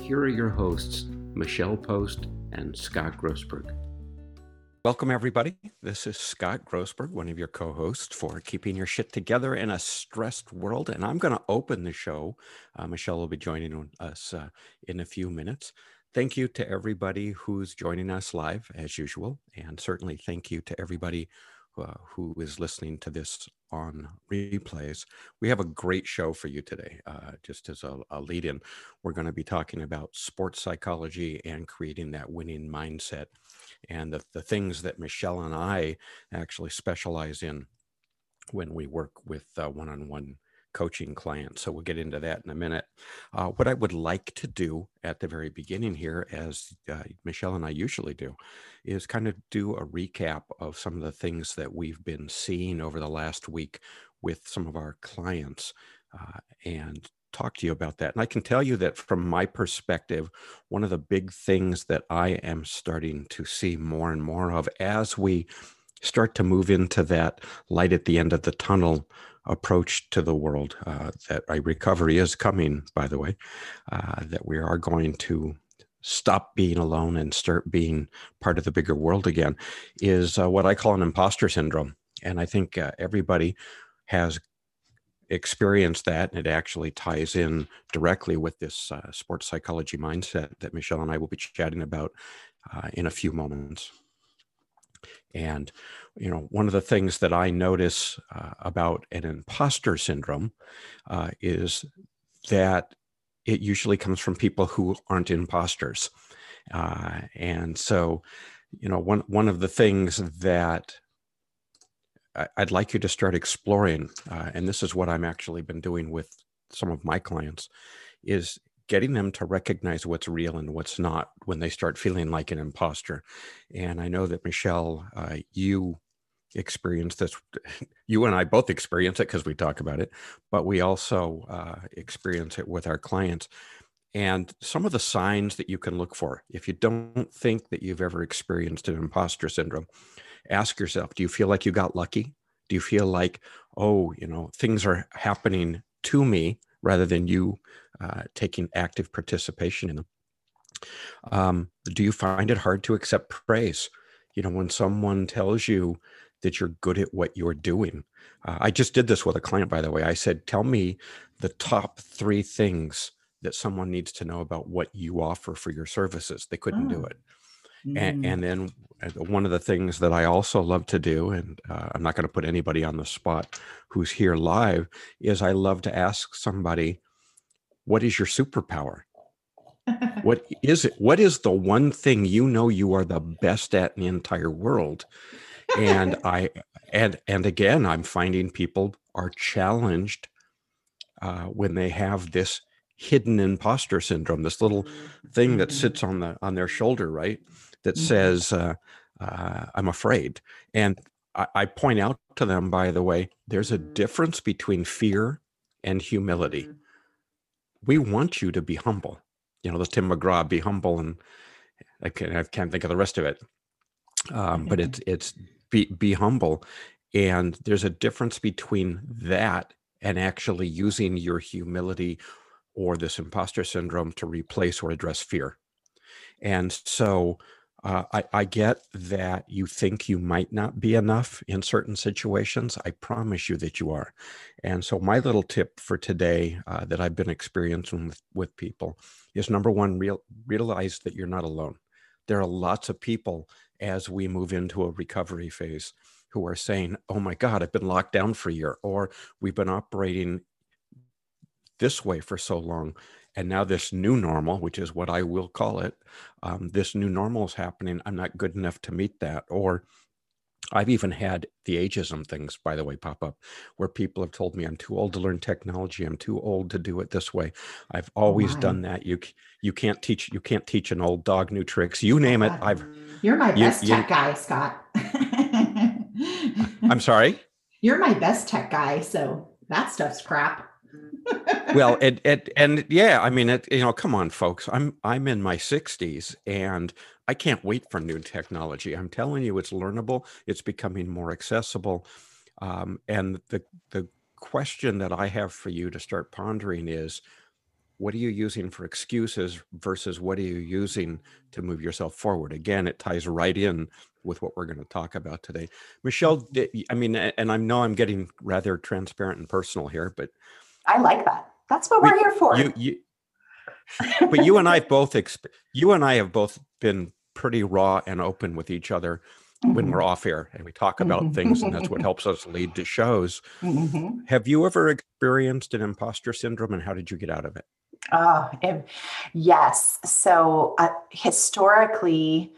here are your hosts, Michelle Post and Scott Grossberg. Welcome, everybody. This is Scott Grossberg, one of your co hosts for Keeping Your Shit Together in a Stressed World. And I'm going to open the show. Uh, Michelle will be joining us uh, in a few minutes. Thank you to everybody who's joining us live, as usual. And certainly thank you to everybody uh, who is listening to this on replays. We have a great show for you today. Uh, just as a, a lead in, we're going to be talking about sports psychology and creating that winning mindset and the, the things that Michelle and I actually specialize in when we work with one on one coaching clients. So we'll get into that in a minute. Uh, what I would like to do at the very beginning here, as uh, Michelle and I usually do, is kind of do a recap of some of the things that we've been seeing over the last week with some of our clients uh, and talk to you about that. And I can tell you that from my perspective, one of the big things that I am starting to see more and more of as we start to move into that light at the end of the tunnel approach to the world uh, that a recovery is coming by the way uh, that we are going to stop being alone and start being part of the bigger world again is uh, what i call an imposter syndrome. And i think uh, everybody has experienced that and it actually ties in directly with this uh, sports psychology mindset that michelle and i will be chatting about uh, in a few moments. And, you know, one of the things that I notice uh, about an imposter syndrome uh, is that it usually comes from people who aren't imposters. Uh, and so, you know, one, one of the things that I'd like you to start exploring, uh, and this is what I'm actually been doing with some of my clients, is getting them to recognize what's real and what's not when they start feeling like an imposter. And I know that Michelle, uh, you experience this. You and I both experience it because we talk about it, but we also uh, experience it with our clients. And some of the signs that you can look for, if you don't think that you've ever experienced an imposter syndrome, ask yourself do you feel like you got lucky? Do you feel like, oh, you know, things are happening to me rather than you uh, taking active participation in them. Um, do you find it hard to accept praise? You know, when someone tells you that you're good at what you're doing. Uh, I just did this with a client, by the way. I said, Tell me the top three things that someone needs to know about what you offer for your services. They couldn't oh. do it. Mm. And, and, then one of the things that I also love to do, and uh, I'm not going to put anybody on the spot who's here live, is I love to ask somebody, what is your superpower? what is it? What is the one thing you know you are the best at in the entire world? And I and and again, I'm finding people are challenged uh, when they have this hidden imposter syndrome, this little thing that mm-hmm. sits on the on their shoulder, right? That mm-hmm. says, uh, uh, "I'm afraid." And I, I point out to them, by the way, there's a difference between fear and humility. Mm-hmm we want you to be humble. You know, the Tim McGraw, be humble, and I can't, I can't think of the rest of it. Um, but it's it's be be humble, and there's a difference between that and actually using your humility or this imposter syndrome to replace or address fear. And so uh, I, I, get that you think you might not be enough in certain situations. I promise you that you are. And so, my little tip for today uh, that I've been experiencing with, with people is number one, real, realize that you're not alone. There are lots of people as we move into a recovery phase who are saying, Oh my God, I've been locked down for a year, or we've been operating this way for so long and now this new normal which is what i will call it um, this new normal is happening. I'm not good enough to meet that or I've even had the ageism things, by the way, pop up where people have told me I'm too old to learn technology. I'm too old to do it this way. I've oh, always my. done that. You you can't teach you can't teach an old dog new tricks. You name it. I've. Oh, you're my You- best you- tech guy, Scott. I'm sorry. You're my best tech guy, so that stuff's crap. Well it and yeah i mean it you know come on folks. I'm i'm in my 60s and i can't wait for new technology. I'm telling you it's learnable. It's becoming more accessible. Um, and the the question that i have for you to start pondering is what are you using for excuses versus what are you using to move yourself forward? Again it ties right in with what we're going to talk about today. Michelle i mean and i know i'm getting rather transparent and personal here but I like that. That's what We- we're here for. you you but you and I both exp- you and I have both been pretty raw and open with each other when Mhm. we're off air and we talk about things and that's what helps us lead to shows. Mhm. Have you ever experienced an imposter syndrome and how did you get out of it? Oh, em- yes. So uh, historically,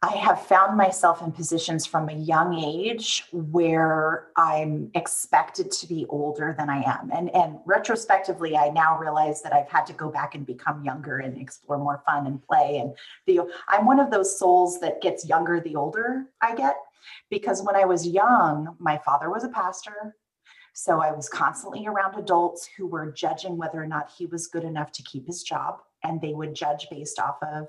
I have found myself in positions from a young age where I'm expected to be older than I am. And, and retrospectively, I now realize that I've had to go back and become younger and explore more fun and play. And the, I'm one of those souls that gets younger the older I get. Because when I was young, my father was a pastor. So I was constantly around adults who were judging whether or not he was good enough to keep his job. And they would judge based off of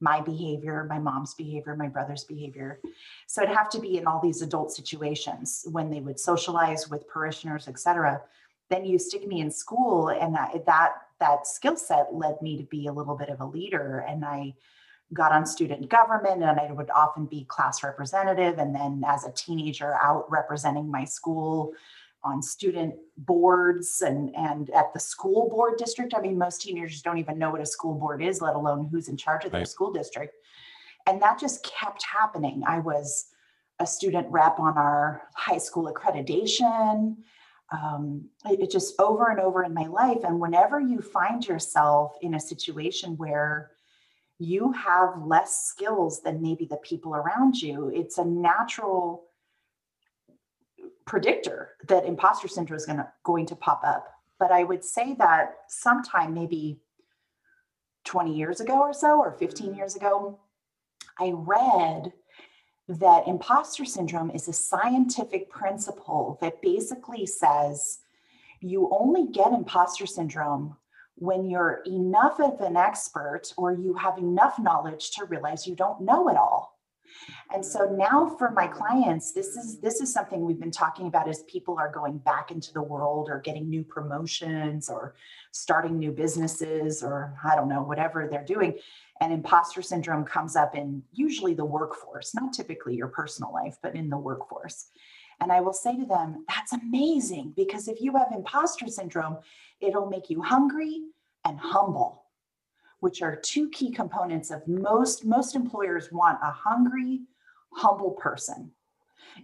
my behavior, my mom's behavior, my brother's behavior. So it'd have to be in all these adult situations when they would socialize with parishioners, et cetera. Then you stick me in school, and that that, that skill set led me to be a little bit of a leader. And I got on student government, and I would often be class representative. And then as a teenager, out representing my school on student boards and and at the school board district. I mean most teenagers don't even know what a school board is let alone who's in charge of their Right. school district. And that just kept happening. I was a student rep on our high school accreditation. Um, it, it just over and over in my life. And whenever you find yourself in a situation where you have less skills than maybe the people around you it's a natural predictor that imposter syndrome is going to going to pop up. But I would say that sometime maybe 20 years ago or so, or 15 years ago, I read that imposter syndrome is a scientific principle that basically says you only get imposter syndrome when you're enough of an expert or you have enough knowledge to realize you don't know it all. And so now for my clients, this is this is something we've been talking about as people are going back into the world or getting new promotions or starting new businesses or I don't know, whatever they're doing. And imposter syndrome comes up in usually the workforce, not typically your personal life, but in the workforce. And I will say to them, that's amazing because if you have imposter syndrome, it'll make you hungry and humble which are two key components of most most employers want a hungry humble person.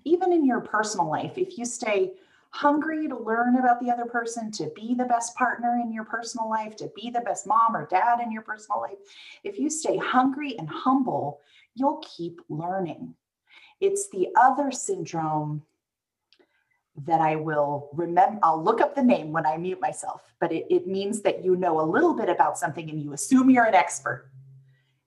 Even in your personal life if you stay hungry to learn about the other person to be the best partner in your personal life to be the best mom or dad in your personal life if you stay hungry and humble you'll keep learning. It's the other syndrome that I will remember. I'll look up the name when I mute myself, but it, it means that you know a little bit about something and you assume you're an expert.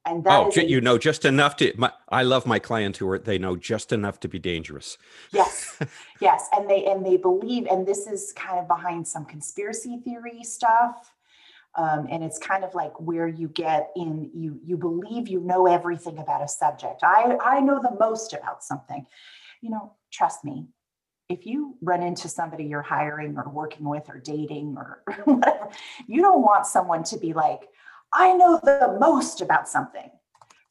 And that oh, a- you know just enough to. My, I love my clients who are they know just enough to be dangerous. yes, yes, and they and they believe, and this is kind of behind some conspiracy theory stuff. Um, and it's kind of like where you get in you you believe you know everything about a subject. I I know the most about something. You know, trust me, if you run into somebody you're hiring or working with or dating or whatever, you don't want someone to be like, I know the most about something.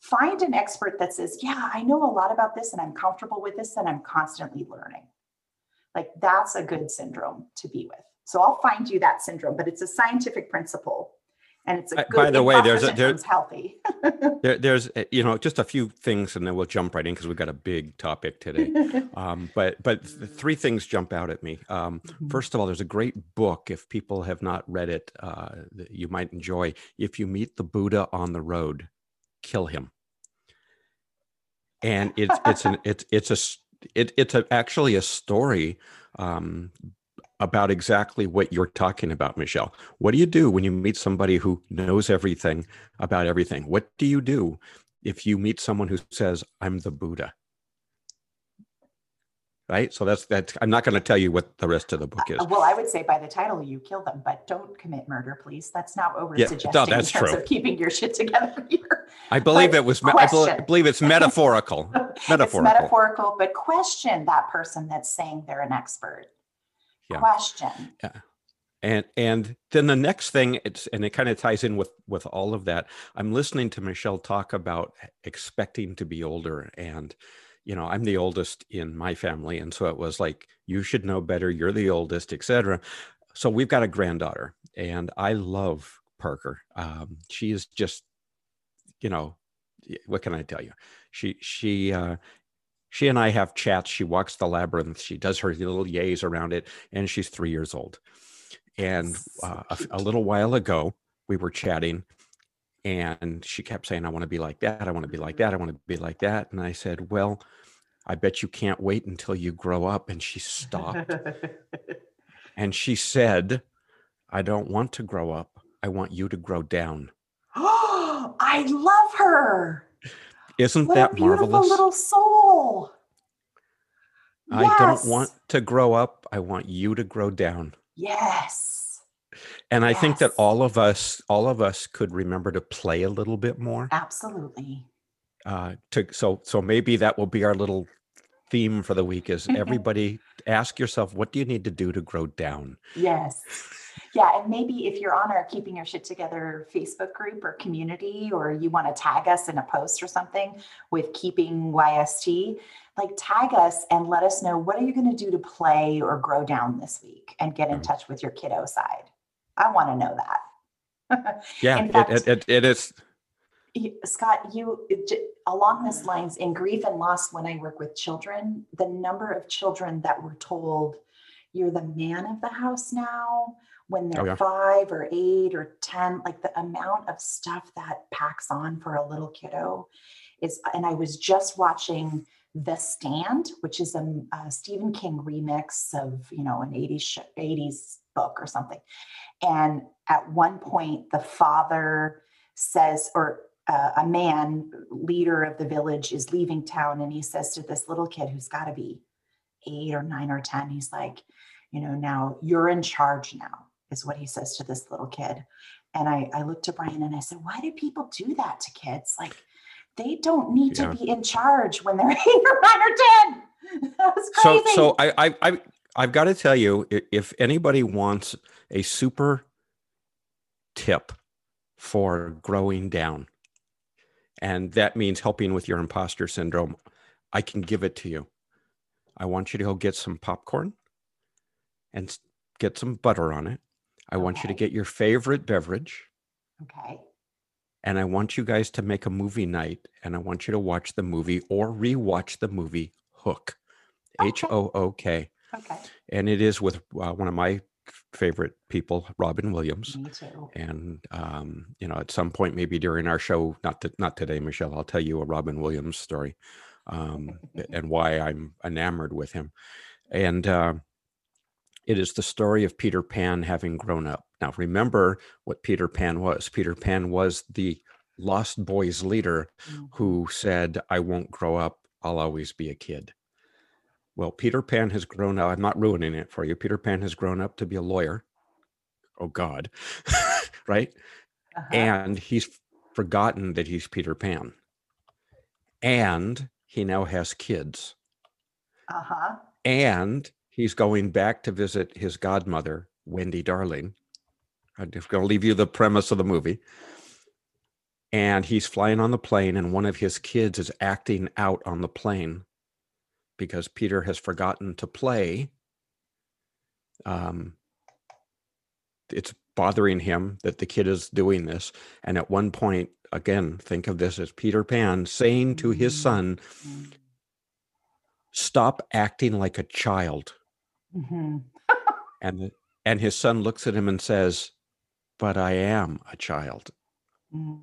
Find an expert that says, Yeah, I know a lot about this and I'm comfortable with this and I'm constantly learning. Like that's a good syndrome to be with. So I'll find you that syndrome, but it's a scientific principle. And it's a Uh, good by the way, there's a- imposter there- syndrome's healthy. There, there's uh, you know just a few things, and then we'll jump right in because we've got a big topic today. Um, but but th- three things jump out at me. Um, First of all, there's a great book. If people have not read it, uh, that you might enjoy. If you meet the Buddha on the road, kill him. And it's it's an it's it's a it, it's a, actually a story um, about exactly what you're talking about, Michelle. What do you do when you meet somebody who knows everything about everything? What do you do if you meet someone who says, I'm the Buddha? right? So that's that. I'm not going to tell you what the rest of the book is. Well, I would say by the title, you kill them, but don't commit murder, please. That's not what we're Yeah, suggesting no, that's in terms true. of keeping your shit together here. I believe But it was. I believe it's metaphorical. It's Metaphorical. metaphorical, but question that person that's saying they're an expert. Yeah. Question. and and then the next thing it's and it kind of ties in with with all of that i'm listening to michelle talk about expecting to be older and you know i'm the oldest in my family and so it was like you should know better you're the oldest etc so we've got a granddaughter and i love parker um, she is just you know what can i tell you she she uh she and i have chats she walks the labyrinth she does her little yays around it and she's three years old and uh, a, a little while ago, we were chatting, and she kept saying, "I want to be like that. I want to be like that. I want to be like that." And I said, "Well, I bet you can't wait until you grow up." And she stopped, and she said, "I don't want to grow up. I want you to grow down." Oh, I love her. Isn't What a that beautiful marvelous? little soul. I don't want to grow up. I want you to grow down. Yes, And I think that all of us, all of us, could remember to play a little bit more. absolutely. uh, to so so maybe that will be our little theme for the week is everybody ask yourself what do you need to do to grow down Yes. Yeah. And maybe if you're on our Keeping Your Shit Together Facebook group or community, or you want to tag us in a post or something with Keeping YST, like tag us and let us know what are you going to do to play or grow down this week and get in Mhm. touch with your kiddo side. I want to know that. yeah fact- it, it, it is Scott, you along this lines in grief and loss, when I work with children, the number of children that were told you're the man of the house now when they're Oh, yeah. five or eight or 10, like the amount of stuff that packs on for a little kiddo is, and I was just watching The Stand, which is a, a Stephen King remix of, you know, an 80s, sh- 80s book or something. And at one point, the father says, or uh, a man, leader of the village, is leaving town, and he says to this little kid who's got to be eight or nine or 10, he's like, you know, now you're in charge now, is what he says to this little kid. And I, I looked to Brian and I said, why do people do that to kids? Like, they don't need Yeah. to be in charge when they're eight or nine or 10. That was so crazy. so I, I i i've got to tell you if anybody wants a super tip for growing down and that means helping with your imposter syndrome i can give it to you i want you to go get some popcorn and get some butter on it i want you to get your favorite beverage okay. and I want you guys to make a movie night and I want you to watch the movie or rewatch the movie Hook, Okay. H O O K. Okay. And it is with uh, one of my favorite people, Robin Williams. And um, you know, at some point, maybe during our show, not to, not today, Michelle, I'll tell you a Robin Williams story um, and why I'm enamored with him. And uh, it is the story of Peter Pan having grown up. Now, remember what Peter Pan was. Peter Pan was the Lost Boys leader Mm. who said, I won't grow up. I'll always be a kid. Well, Peter Pan has grown up. I'm not ruining it for you. Peter Pan has grown up to be a lawyer. Oh, God. right? Uh-huh. And he's forgotten that he's Peter Pan. And he now has kids. Uh-huh. And he's going back to visit his godmother, Wendy Darling. I'm just going to leave you the premise of the movie. And he's flying on the plane, and one of his kids is acting out on the plane because Peter has forgotten to play. Um, it's bothering him that the kid is doing this. And at one point, again, think of this as Peter Pan saying to his Mm. son. Stop acting like a child. Mhm. And and his son looks at him and says, "But I am a child." Mm.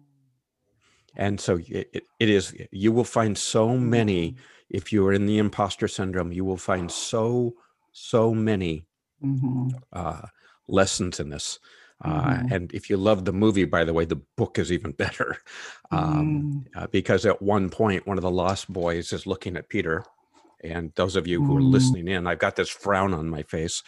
And so it, it, it is. You will find so many if you are in the imposter syndrome, you will find so, so many Mhm. uh, lessons in this. Uh, Mhm. And if you love the movie, by the way, the book is even better. Um, Mm. uh, because at one point, one of the Lost Boys is looking at Peter. And those of you who are Mm. listening in, I've got this frown on my face.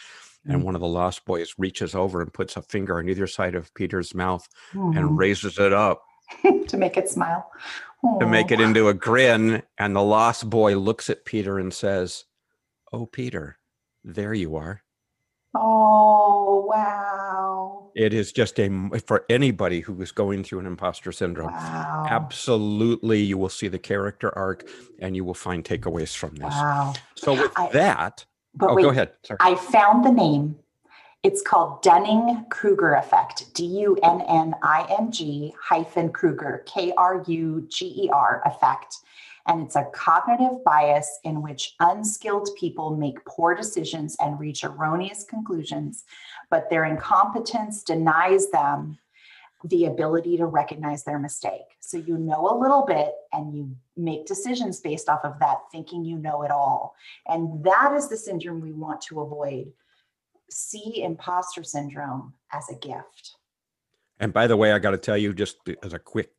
And Mm. one of the Lost Boys reaches over and puts a finger on either side of Peter's mouth and raises it up to make it smile. To make it into a grin. And the Lost Boy looks at Peter and says, Oh, Peter, there you are. Oh, wow. It is just a, for anybody who is going through an imposter syndrome, Wow. absolutely you will see the character arc and you will find takeaways from this. Wow. So with I- that, But oh, wait, go ahead. Sorry. I found the name. It's called Dunning Kruger effect. D U N N I N G hyphen Kruger, K R U G E R effect. And it's a cognitive bias in which unskilled people make poor decisions and reach erroneous conclusions, but their incompetence denies them the ability to recognize their mistake. So you know a little bit and you make decisions based off of that, thinking you know it all. And that is the syndrome we want to avoid. See imposter syndrome as a gift. And by the way, I got to tell you, just as a quick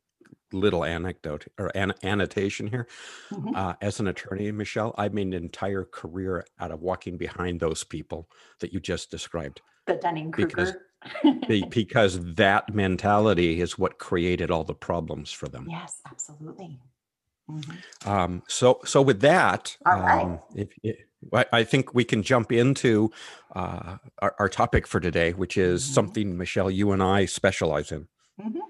little anecdote or an- annotation here, Mhm. uh, as an attorney, Michelle, I made an entire career out of walking behind those people that you just described. The Dunning Because- Kruger. Be- because that mentality is what created all the problems for them. yes, absolutely. Mhm. Um, so, so with that, All right. um, if, if- I, I think we can jump into uh, our, our topic for today, which is Mhm. something Michelle, you and I specialize in. Mhm.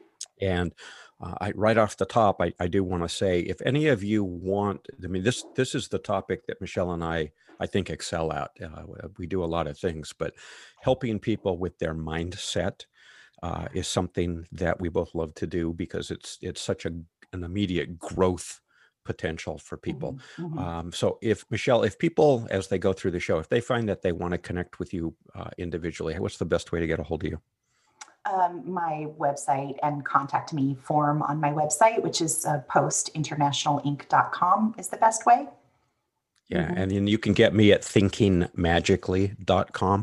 And uh, I, right off the top, I, I do want to say, if any of you want, I mean, this this is the topic that Michelle and I, I think, excel at. Uh, we do a lot of things, but helping people with their mindset uh, is something that we both love to do because it's it's such a an immediate growth potential for people. Mhm. Mhm. Um, so if Michelle, if people as they go through the show, if they find that they want to connect with you uh, individually, what's the best way to get a hold of you? um, my website and contact me form on my website, which is uh, postinternationalinc.com is the best way. Yeah, Mhm. and then you can get me at thinkingmagically.com.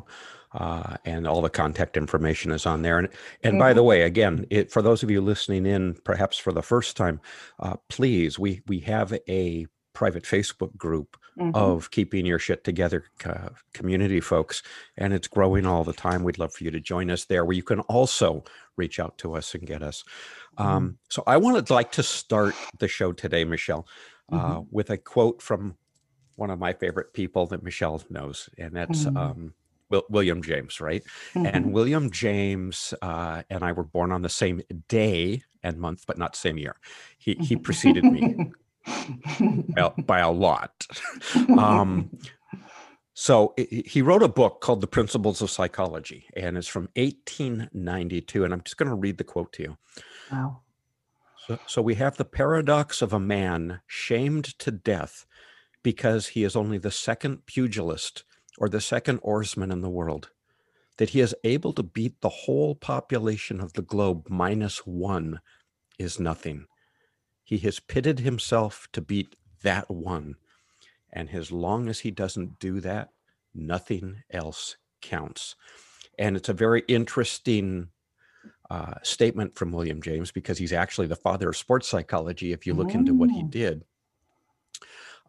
Uh, and all the contact information is on there. And and by the way, again, it, for those of you listening in, perhaps for the first time, uh, please, we we have a private Facebook group Mhm. of keeping your shit together uh, community folks, and it's growing all the time. We'd love for you to join us there, where you can also reach out to us and get us. Um, so I wanted like to start the show today, Michelle, uh, with a quote from one of my favorite people that Michelle knows, and that's Mhm. um, William James, right? And Mhm. William James uh, and I were born on the same day and month, but not same year. He he preceded me by, by a lot. um, so he wrote a book called The Principles of Psychology, and it's from 1892. And I'm just going to read the quote to you. wow. So, so we have the paradox of a man shamed to death because he is only the second pugilist or the second oarsman in the world, that he is able to beat the whole population of the globe minus one is nothing. He has pitted himself to beat that one. And as long as he doesn't do that, nothing else counts. And it's a very interesting uh, statement from William James because he's actually the father of sports psychology. If you look into what he did,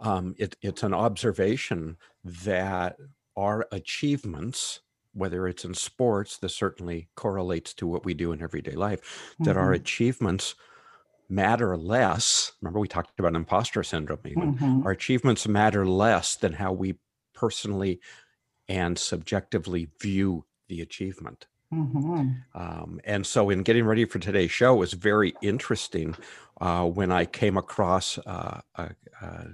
um, it, it's an observation that our achievements, whether it's in sports, this certainly correlates to what we do in everyday life, that our Mhm. achievements matter less. Remember, we talked about imposter syndrome, even. Mhm. Our achievements matter less than how we personally and subjectively view the achievement. Mhm. Um, and so, in getting ready for today's show, it was very interesting uh, when I came across uh, a, a,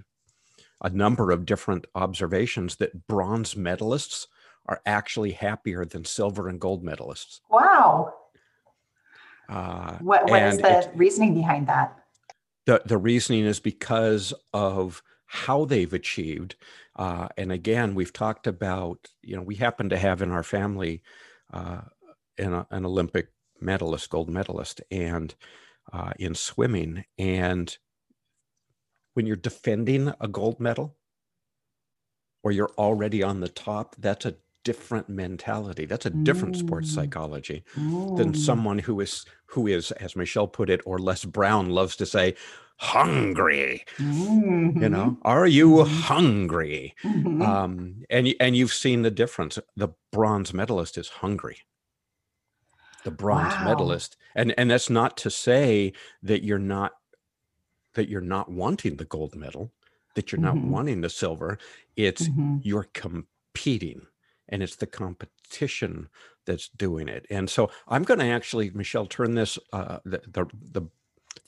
a number of different observations that bronze medalists are actually happier than silver and gold medalists. Wow. Uh, What, what is the it's- reasoning behind that? the the reasoning is because of how they've achieved uh, and again we've talked about you know we happen to have in our family uh, an, an olympic medalist gold medalist and uh, in swimming and when you're defending a gold medal or you're already on the top, that's a different mentality. That's a different sports Mm. psychology than Mm. someone who is who is, as Michelle put it, or Les Brown loves to say, hungry. You Mhm. know, are you Mhm. hungry? Mhm. Um, and and you've seen the difference. The bronze medalist is hungry. The bronze Wow. medalist, and and that's not to say that you're not that you're not wanting the gold medal, that you're not Mhm. wanting the silver. It's Mhm. you're competing and it's the competition that's doing it and so i'm going to actually michelle turn this uh, the, the the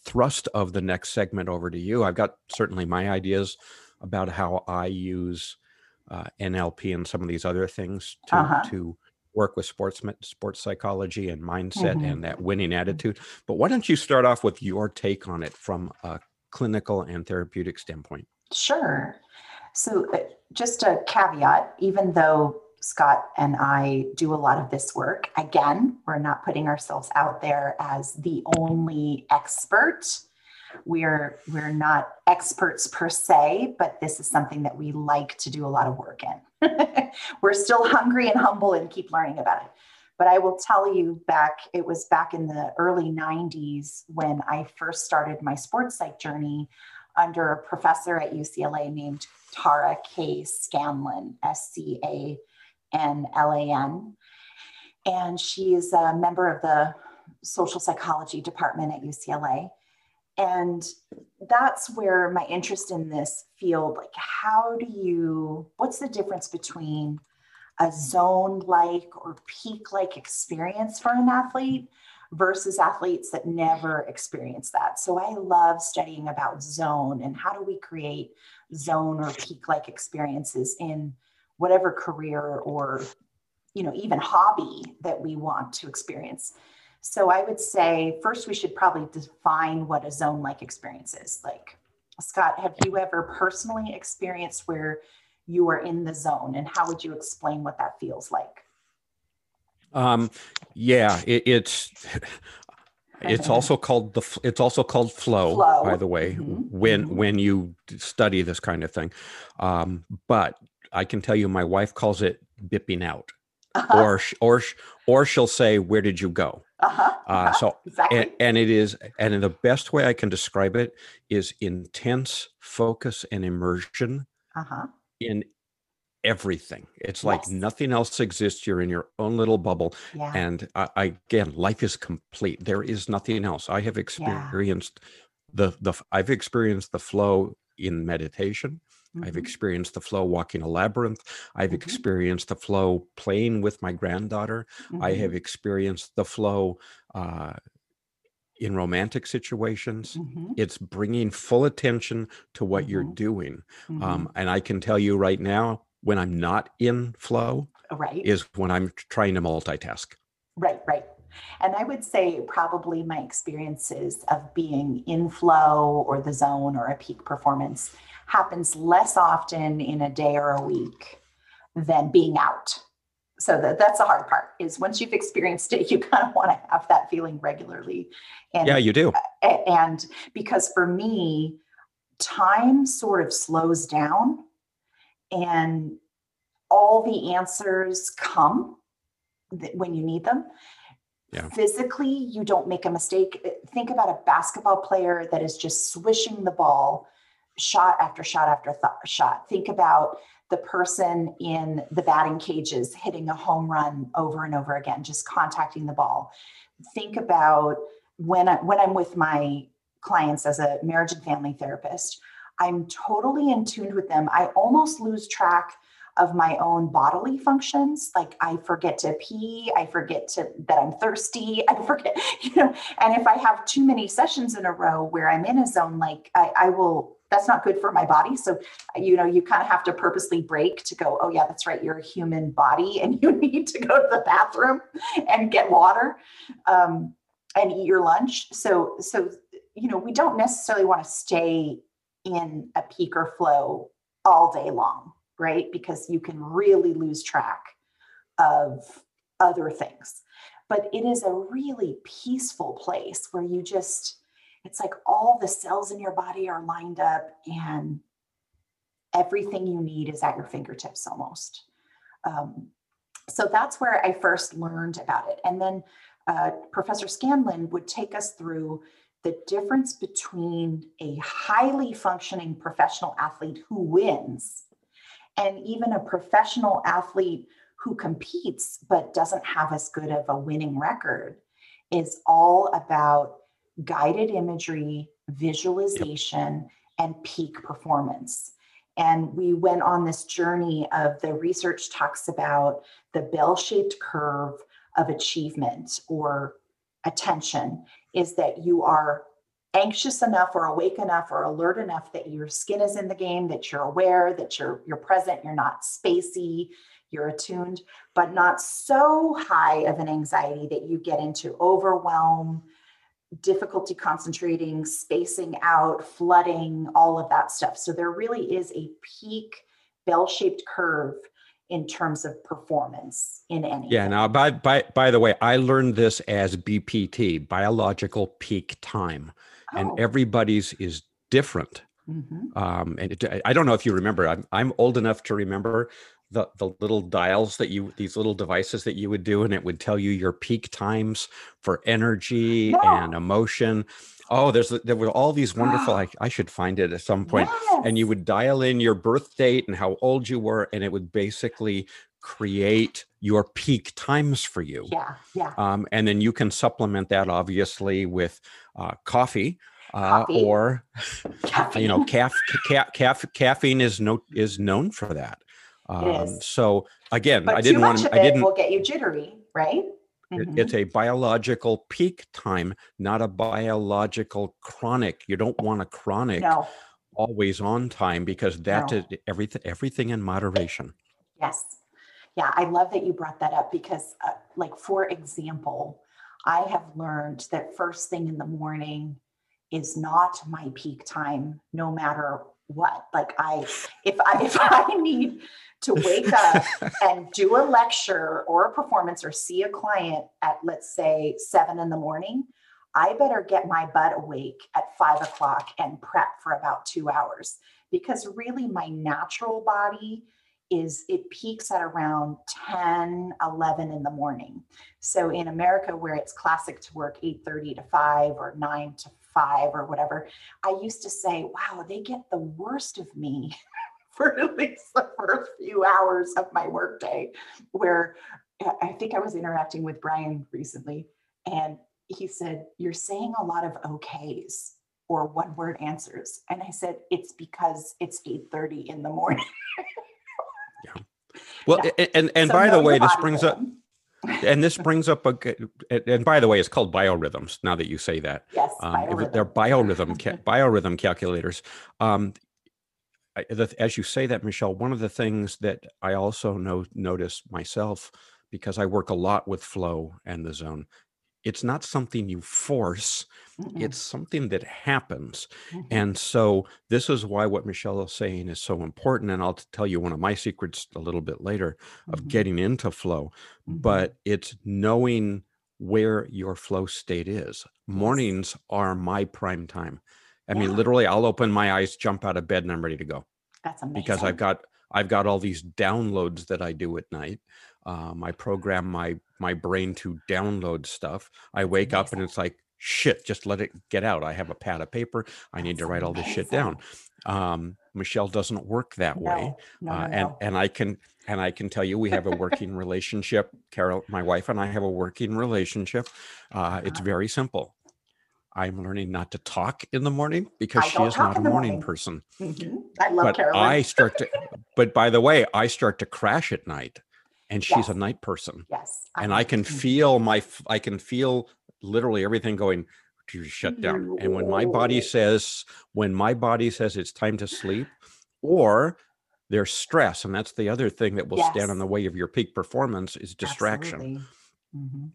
thrust of the next segment over to you i've got certainly my ideas about how i use uh, nlp and some of these other things to Uh-huh. to work with sports sports psychology and mindset Mhm. and that winning attitude but why don't you start off with your take on it from a clinical and therapeutic standpoint Sure. So, uh, just a caveat even though Scott and I do a lot of this work, again, we're not putting ourselves out there as the only expert. We're we're not experts per se, but this is something that we like to do a lot of work in. we're still hungry and humble and keep learning about it. But I will tell you back, it was back in the early 90s when I first started my sports psych journey under a professor at UCLA named Tara K. Scanlan, S C A N L A N. And she is a member of the social psychology department at UCLA. And that's where my interest in this field like, how do you, what's the difference between a zone like or peak like experience for an athlete versus athletes that never experience that. So I love studying about zone and how do we create zone or peak like experiences in whatever career or you know even hobby that we want to experience. So I would say first we should probably define what a zone like experience is. Like Scott, have you ever personally experienced where you are in the zone and how would you explain what that feels like? Um, yeah, it, it's it's also called the it's also called flow, Flow. by the way Mhm, when mhm. when you study this kind of thing um, but i can tell you my wife calls it bipping out Uh-huh, or or or she'll say where did you go uh-huh, uh, uh-huh, so exactly. and, and it is and the best way i can describe it is intense focus and immersion uh-huh. In everything. It's like nothing else exists. You're in your own little bubble. Yeah. and I, I again life is complete. There is nothing else. I have experienced the the i've experienced the flow in meditation. I've Mhm. experienced the flow walking a labyrinth. I've Mhm. experienced the flow playing with my granddaughter. I Mhm. have experienced the flow uh, in romantic situations Mhm. it's bringing full attention to what you're Mhm. doing Mhm. um, and i can tell you right now when i'm not in flow right. is when i'm trying to multitask Right, right. And I would say probably my experiences of being in flow or the zone or a peak performance happens less often in a day or a week than being out. So that, that's the hard part is once you've experienced it, you kind of want to have that feeling regularly. And yeah you do and because for me time sort of slows down and all the answers come when you need them Yeah. physically you don't make a mistake Uh, think about a basketball player that is just swishing the ball shot after shot after th- shot think about the person in the batting cages hitting a home run over and over again just contacting the ball think about when I, when I'm with my clients as a marriage and family therapist, I'm totally in tune with them. I almost lose track of my own bodily functions. Like I forget to pee, I forget to that I'm thirsty, I forget, you know, and if I have too many sessions in a row where I'm in a zone, like I, I will, that's not good for my body. So, you know, you kind of have to purposely break to go, oh yeah, that's right. You're a human body and you need to go to the bathroom and get water. Um, and eat your lunch. So, so you know, we don't necessarily want to stay in a peak or flow all day long, right? Because you can really lose track of other things. But it is a really peaceful place where you just it's like all the cells in your body are lined up and everything you need is at your fingertips almost. Um, so that's where I first learned about it. And then uh, Professor Scanlan would take us through the difference between a highly functioning professional athlete who wins and even a professional athlete who competes but doesn't have as good of a winning record is all about guided imagery, visualization, and peak performance. And we went on this journey of the research talks about the bell shaped curve of achievement or attention is that you are anxious enough or awake enough or alert enough that your skin is in the game that you're aware that you're you're present you're not spacey you're attuned but not so high of an anxiety that you get into overwhelm difficulty concentrating spacing out flooding all of that stuff so there really is a peak bell-shaped curve in terms of performance in any. Yeah. Now, by by by the way, I learned this as BPT, biological peak time, oh. and everybody's is different. Mm-hmm. Um, and it, I don't know if you remember. I'm I'm old enough to remember the the little dials that you these little devices that you would do, and it would tell you your peak times for energy and emotion. Oh, there's there were all these wonderful. I, I should find it at some point. Yes. And you would dial in your birth date and how old you were, and it would basically create your peak times for you. Yeah, yeah. Um, and then you can supplement that obviously with uh, coffee. Uh, or caffeine. you know, caff, ca- ca- caffeine is no is known for that. Um, so again, but I didn't want to. I didn't. Will get you jittery, right? Mm-hmm. It's a biological peak time, not a biological chronic. You don't want a chronic no. always on time because that no. is everything everything in moderation. Yes. Yeah, I love that you brought that up because uh, like for example, I have learned that first thing in the morning is not my peak time no matter what. Like I if I if I need to wake up and do a lecture or a performance or see a client at, let's say, seven in the morning, I better get my butt awake at five o'clock and prep for about two hours because really my natural body is it peaks at around 10 11 in the morning so in america where it's classic to work 8.30 to 5 or 9 to 5 or whatever i used to say wow they get the worst of me for at least the first few hours of my workday, where uh, I think I was interacting with Brian recently, and he said, You're saying a lot of okays or one word answers. And I said, It's because it's 8:30 in the morning. yeah. Well, yeah. and and, so by the way, this brings up and this brings up a and by the way it's called biorhythms now that you say that yes um, biorhythm. they're biorhythm biorhythm calculators um, as you say that, Michelle, one of the things that I also know notice myself because I work a lot with flow and the zone, it's not something you force. Mm-mm. It's something that happens. Mm-hmm. And so this is why what Michelle is saying is so important. And I'll tell you one of my secrets a little bit later of mm-hmm. getting into flow, mm-hmm. but it's knowing where your flow state is. Mornings are my prime time. I yeah. mean, literally, I'll open my eyes, jump out of bed, and I'm ready to go. That's amazing. Because I've got I've got all these downloads that I do at night. Um, I program my my brain to download stuff. I wake up and it's like shit. Just let it get out. I have a pad of paper. I need to write all this shit down. Um, Michelle doesn't work that no, way, no, uh, no, and and I can and I can tell you we have a working relationship. Carol, my wife and I have a working relationship. Uh, it's uh-huh. very simple. I'm learning not to talk in the morning because she is not a morning, morning. person. Mm-hmm. I love but Carolyn. I start to, but by the way, I start to crash at night, and she's yes. a night person. Yes, and I can mm-hmm. feel my, I can feel literally everything going to shut down. And when my body says, when my body says it's time to sleep, or there's stress, and that's the other thing that will yes. stand in the way of your peak performance is distraction. Mm-hmm.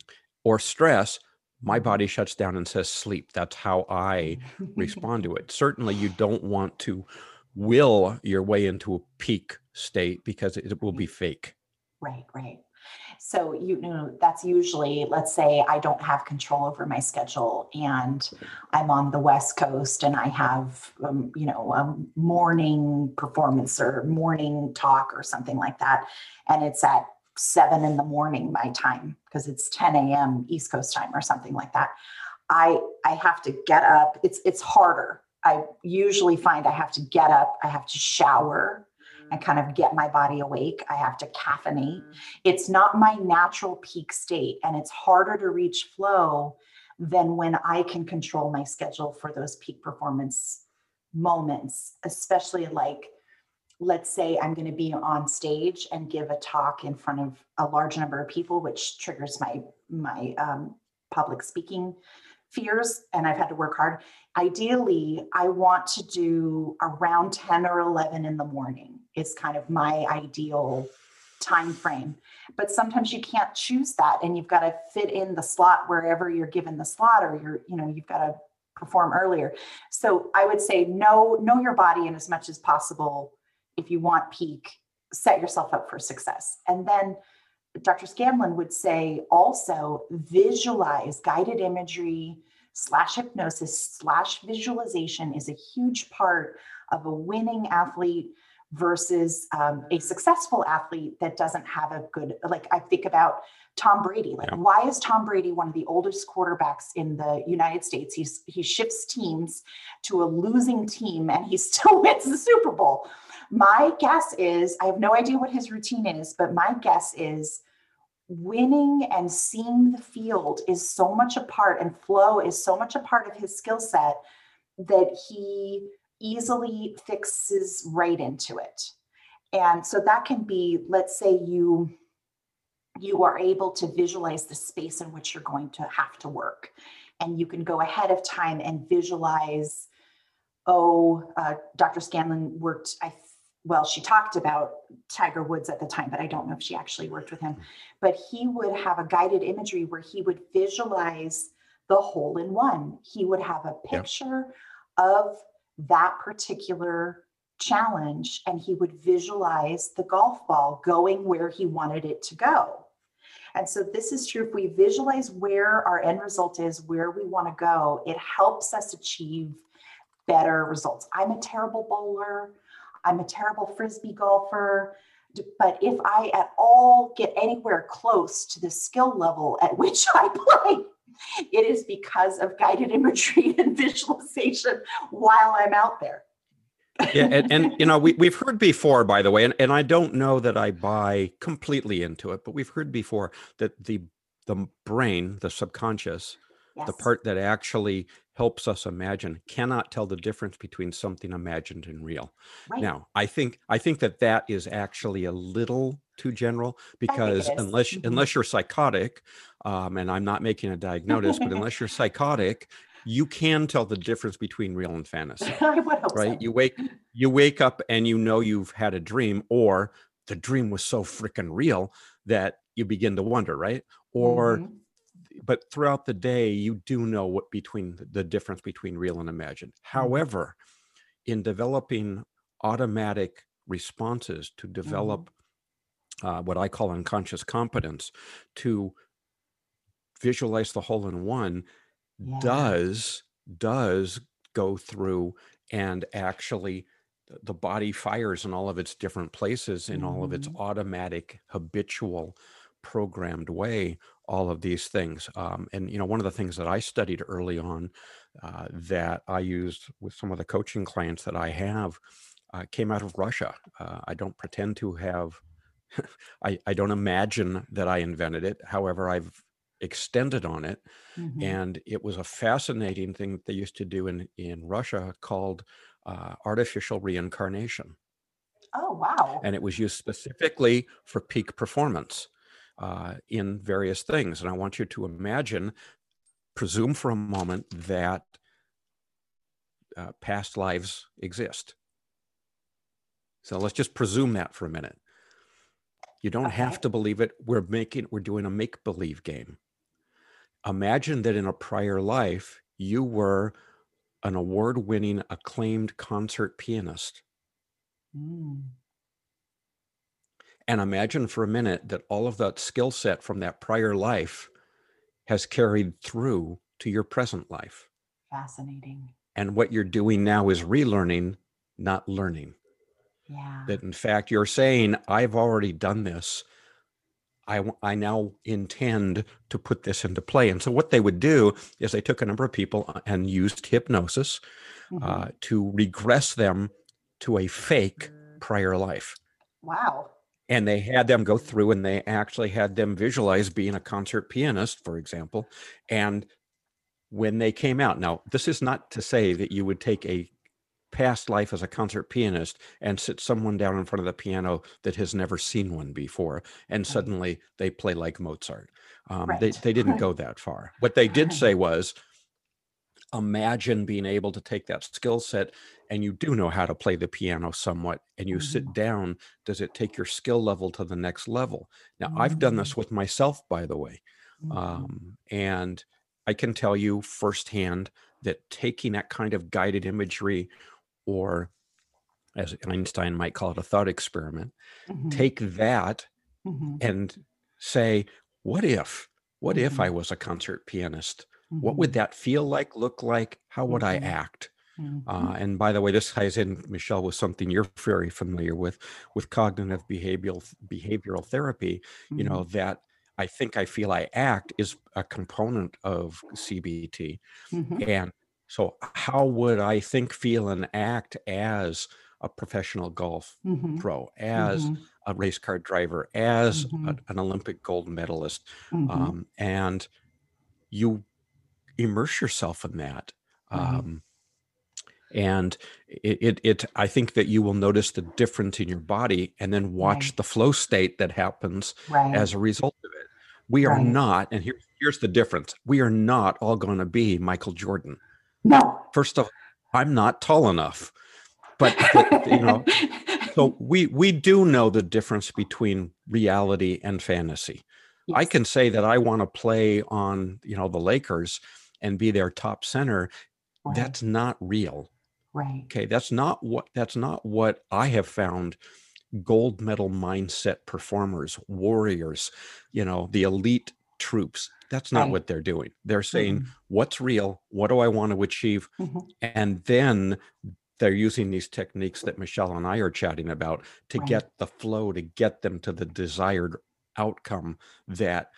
Or stress, my body shuts down and says sleep. That's how I respond to it. Certainly, you don't want to will your way into a peak state because it will be fake. Right, right. So you know that's usually let's say I don't have control over my schedule and I'm on the West Coast and I have um, you know a morning performance or morning talk or something like that, and it's at seven in the morning my time because it's 10 a.m. East Coast time or something like that. I I have to get up. It's it's harder. I usually find I have to get up. I have to shower and kind of get my body awake. I have to caffeinate. It's not my natural peak state, and it's harder to reach flow than when I can control my schedule for those peak performance moments, especially like let's say I'm going to be on stage and give a talk in front of a large number of people, which triggers my my um, public speaking fears and I've had to work hard. Ideally, I want to do around 10 or 11 in the morning. It's kind of my ideal time frame. But sometimes you can't choose that and you've got to fit in the slot wherever you're given the slot or you're, you know, you've got to perform earlier. So I would say know know your body in as much as possible if you want peak, set yourself up for success. And then Dr. Scanlan would say also visualize guided imagery slash hypnosis slash visualization is a huge part of a winning athlete versus um, a successful athlete that doesn't have a good like i think about tom brady. Like yeah. why is tom brady one of the oldest quarterbacks in the united states? He's he shifts teams to a losing team and he still wins the super bowl. My guess is i have no idea what his routine is but my guess is winning and seeing the field is so much a part and flow is so much a part of his skill set that he easily fixes right into it and so that can be let's say you you are able to visualize the space in which you're going to have to work and you can go ahead of time and visualize oh uh, dr scanlan worked i well, she talked about Tiger Woods at the time, but I don't know if she actually worked with him. But he would have a guided imagery where he would visualize the hole in one. He would have a picture of that particular challenge and he would visualize the golf ball going where he wanted it to go. And so, this is true. If we visualize where our end result is, where we want to go, it helps us achieve better results. I'm a terrible bowler. I'm a terrible frisbee golfer. But if I at all get anywhere close to the skill level at which I play, it is because of guided imagery and visualization while I'm out there. yeah, and, and, you know we we've heard before, by the way, and, and I don't know that I buy completely into it, but we've heard before that the the brain, the subconscious, yes. the part that actually helps us imagine cannot tell the difference between something imagined and real right. now i think i think that that is actually a little too general because unless mm-hmm. unless you're psychotic um, and i'm not making a diagnosis but unless you're psychotic you can tell the difference between real and fantasy right so. you wake you wake up and you know you've had a dream or the dream was so freaking real that you begin to wonder right or mm-hmm but throughout the day you do know what between the difference between real and imagined mm-hmm. however in developing automatic responses to develop mm-hmm. Uh, what i call unconscious competence to visualize the hole in one yeah. does does go through and actually the body fires in all of its different places in mm-hmm. all of its mm-hmm. automatic habitual programmed way all of these things um, and you know one of the things that i studied early on uh, that i used with some of the coaching clients that i have uh, came out of russia uh, i don't pretend to have I, I don't imagine that i invented it however i've extended on it mm-hmm. and it was a fascinating thing that they used to do in in russia called uh, artificial reincarnation oh wow and it was used specifically for peak performance uh, in various things. And I want you to imagine, presume for a moment that uh, past lives exist. So let's just presume that for a minute. You don't okay. have to believe it. We're making, we're doing a make believe game. Imagine that in a prior life, you were an award winning, acclaimed concert pianist. Mm And imagine for a minute that all of that skill set from that prior life has carried through to your present life. Fascinating. And what you're doing now is relearning, not learning. Yeah. That in fact, you're saying, I've already done this. I, I now intend to put this into play. And so, what they would do is they took a number of people uh, and used hypnosis Mhm. uh, to regress them to a fake prior life. wow. And they had them go through and they actually had them visualize being a concert pianist, for example. And when they came out, now, this is not to say that you would take a past life as a concert pianist and sit someone down in front of the piano that has never seen one before and suddenly they play like Mozart. Um, they, Right. they didn't Right. go that far. What they did say was, imagine being able to take that skill set and you do know how to play the piano somewhat and you sit Mhm. down does it take your skill level to the next level now i've done this with myself by the way Mhm. um, and i can tell you firsthand that taking that kind of guided imagery or as einstein might call it a thought experiment Mhm. take that Mhm. and say what if what if i was a concert pianist what would Mhm. that feel like look like how would i Mhm. act uh, and by the way, this ties in, Michelle, with something you're very familiar with, with cognitive behavioral behavioral therapy. You know that I think I feel I act is a component of CBT, and so how would I think, feel, and act as a professional golf Mhm. pro, as Mhm. a race car driver, as a- Mhm. an Olympic gold medalist, Mhm. um, and you immerse yourself in that. Right. Um, and it, it, it, I think that you will notice the difference in your body and then watch Right. the flow state that happens right. as a result of it. We are not, and here's, here's the difference we are not all going to be Michael Jordan. No. First of all, I'm not tall enough. But, the- you know, so we, we do know the difference between reality and fantasy. I can say that I want to play on, you know, the Lakers and be their top center. Right. That's not real. right. Okay, that's not what that's not what I have found gold medal mindset performers, warriors, you know, the elite troops. That's not Right. what they're doing. They're saying, Mhm. what's real? What do I want to achieve? Mhm. And then they're using these techniques that Michelle and I are chatting about to Right. get the flow, to get them to the desired outcome that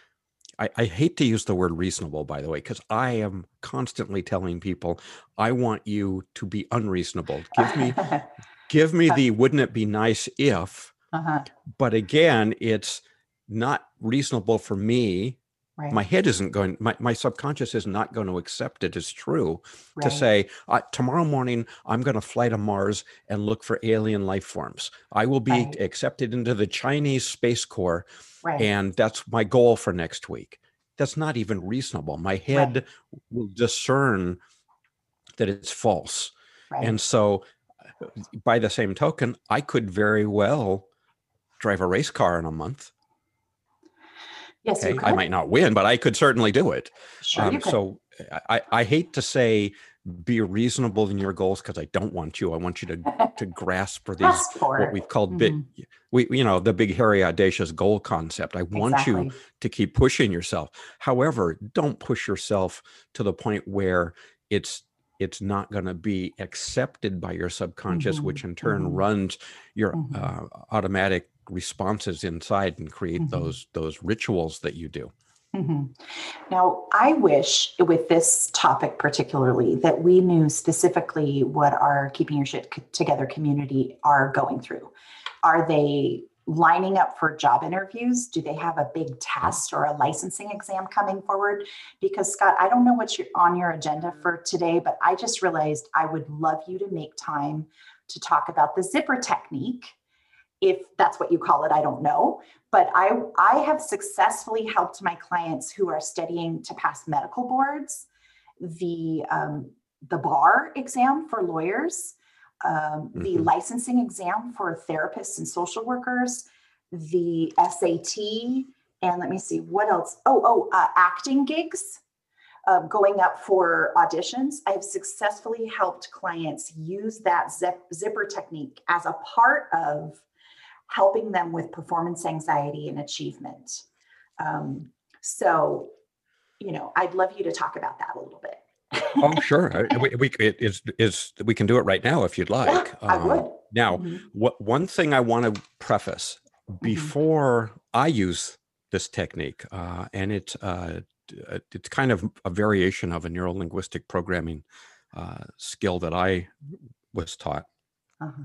I, I hate to use the word reasonable, by the way, because I am constantly telling people I want you to be unreasonable. Give me give me the wouldn't it be nice if, uh-huh. but again, it's not reasonable for me. Right. My head isn't going, my, my subconscious is not going to accept it as true to say, uh, tomorrow morning, I'm going to fly to Mars and look for alien life forms. I will be Right. accepted into the Chinese Space Corps right. and that's my goal for next week. That's not even reasonable. My head will discern that it's false. right. And so, uh, by the same token, I could very well drive a race car in a month. Yes, Okay. I might not win, but I could certainly do it. Sure, Um, you could. so, I, I hate to say be reasonable in your goals because I don't want you. I want you to, to grasp for these for what we've called big Mhm. we you know the big hairy audacious goal concept i want you to keep pushing yourself however don't push yourself to the point where it's it's not going to be accepted by your subconscious Mhm, which in turn mhm. runs your Mhm. uh, automatic responses inside and create Mhm. those those rituals that you do Mhm. Now, I wish with this topic particularly that we knew specifically what our Keeping Your Shit Together community are going through. Are they lining up for job interviews? Do they have a big test or a licensing exam coming forward? Because, Scott, I don't know what's on your agenda for today, but I just realized I would love you to make time to talk about the zipper technique. If that's what you call it, I don't know but I, I have successfully helped my clients who are studying to pass medical boards, the, um, the bar exam for lawyers, um, the Mhm. licensing exam for therapists and social workers, the SAT, and let me see what else. Oh, oh, uh, acting gigs. Uh, going up for auditions, I have successfully helped clients use that zip, zipper technique as a part of helping them with performance anxiety and achievement. Um, so, you know, I'd love you to talk about that a little bit. oh, sure. We, we it is is we can do it right now if you'd like. Yeah, I Um, would. Now, Mhm. what one thing I want to preface Mm-hmm. before I use this technique, uh, and it's uh, uh, it's kind of a variation of a neuro linguistic programming uh, skill that I was taught, Uh-huh.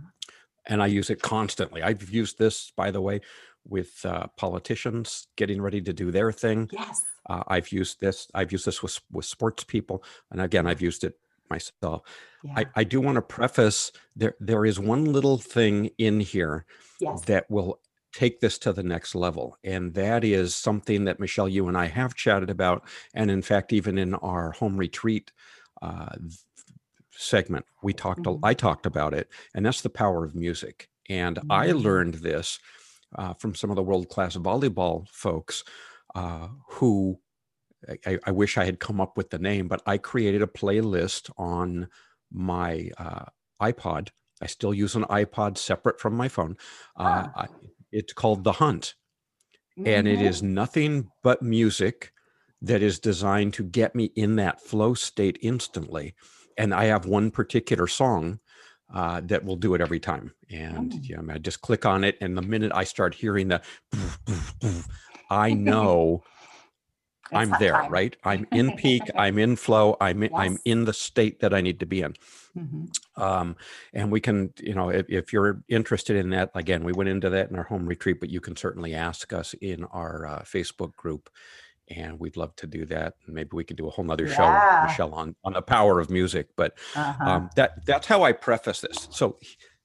And I use it constantly. I've used this, by the way, with uh, politicians getting ready to do their thing. Yes. Uh, I've used this. I've used this with with sports people, and again, I've used it myself. Yeah. I, I do want to preface there there is one little thing in here yes. that will take this to the next level. And that is something that Michelle, you and I have chatted about. And in fact, even in our home retreat uh, segment, we talked, a- Mhm. I talked about it. And that's the power of music. And I Mm. learned this uh, from some of the world class volleyball folks uh, who I- I, I wish I had come up with the name, but I created a playlist on my uh, iPod. I still use an iPod separate from my phone. Uh, Ah. I, it's called The Hunt, and it Mhm. is nothing but music that is designed to get me in that flow state instantly. And I have one particular song uh, that will do it every time. And Mm. yeah, I, just click on it, and the minute I start hearing the, I know I'm there, time. right? I'm in peak. I'm in flow. I'm in, I'm in the state that I need to be in. Mhm. Um, and we can, you know, if, if you're interested in that, again, we went into that in our home retreat, but you can certainly ask us in our uh, Facebook group, and we'd love to do that. Maybe we could do a whole nother show, Michelle, on on the power of music. But Uh-huh. um, that that's how I preface this. So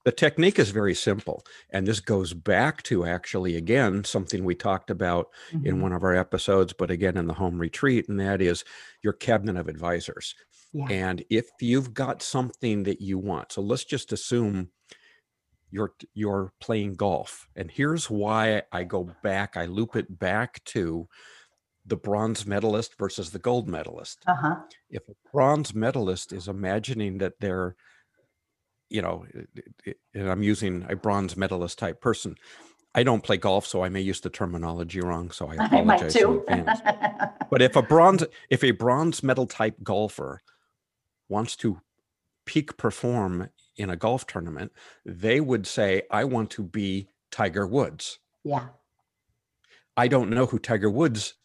the technique is very simple, and this goes back to actually again something we talked about in Mhm. one of our episodes, but again in the home retreat, and that is your cabinet of advisors. Yeah. And if you've got something that you want, so let's just assume you're you're playing golf, and here's why I go back, I loop it back to the bronze medalist versus the gold medalist. Uh-huh. If a bronze medalist is imagining that they're you know, and I'm using a bronze medalist type person. I don't play golf, so I may use the terminology wrong. So I apologize I might in too. advance. But if a bronze, if a bronze medal type golfer wants to peak perform in a golf tournament, they would say, I want to be Tiger Woods. yeah. I don't know who Tiger Woods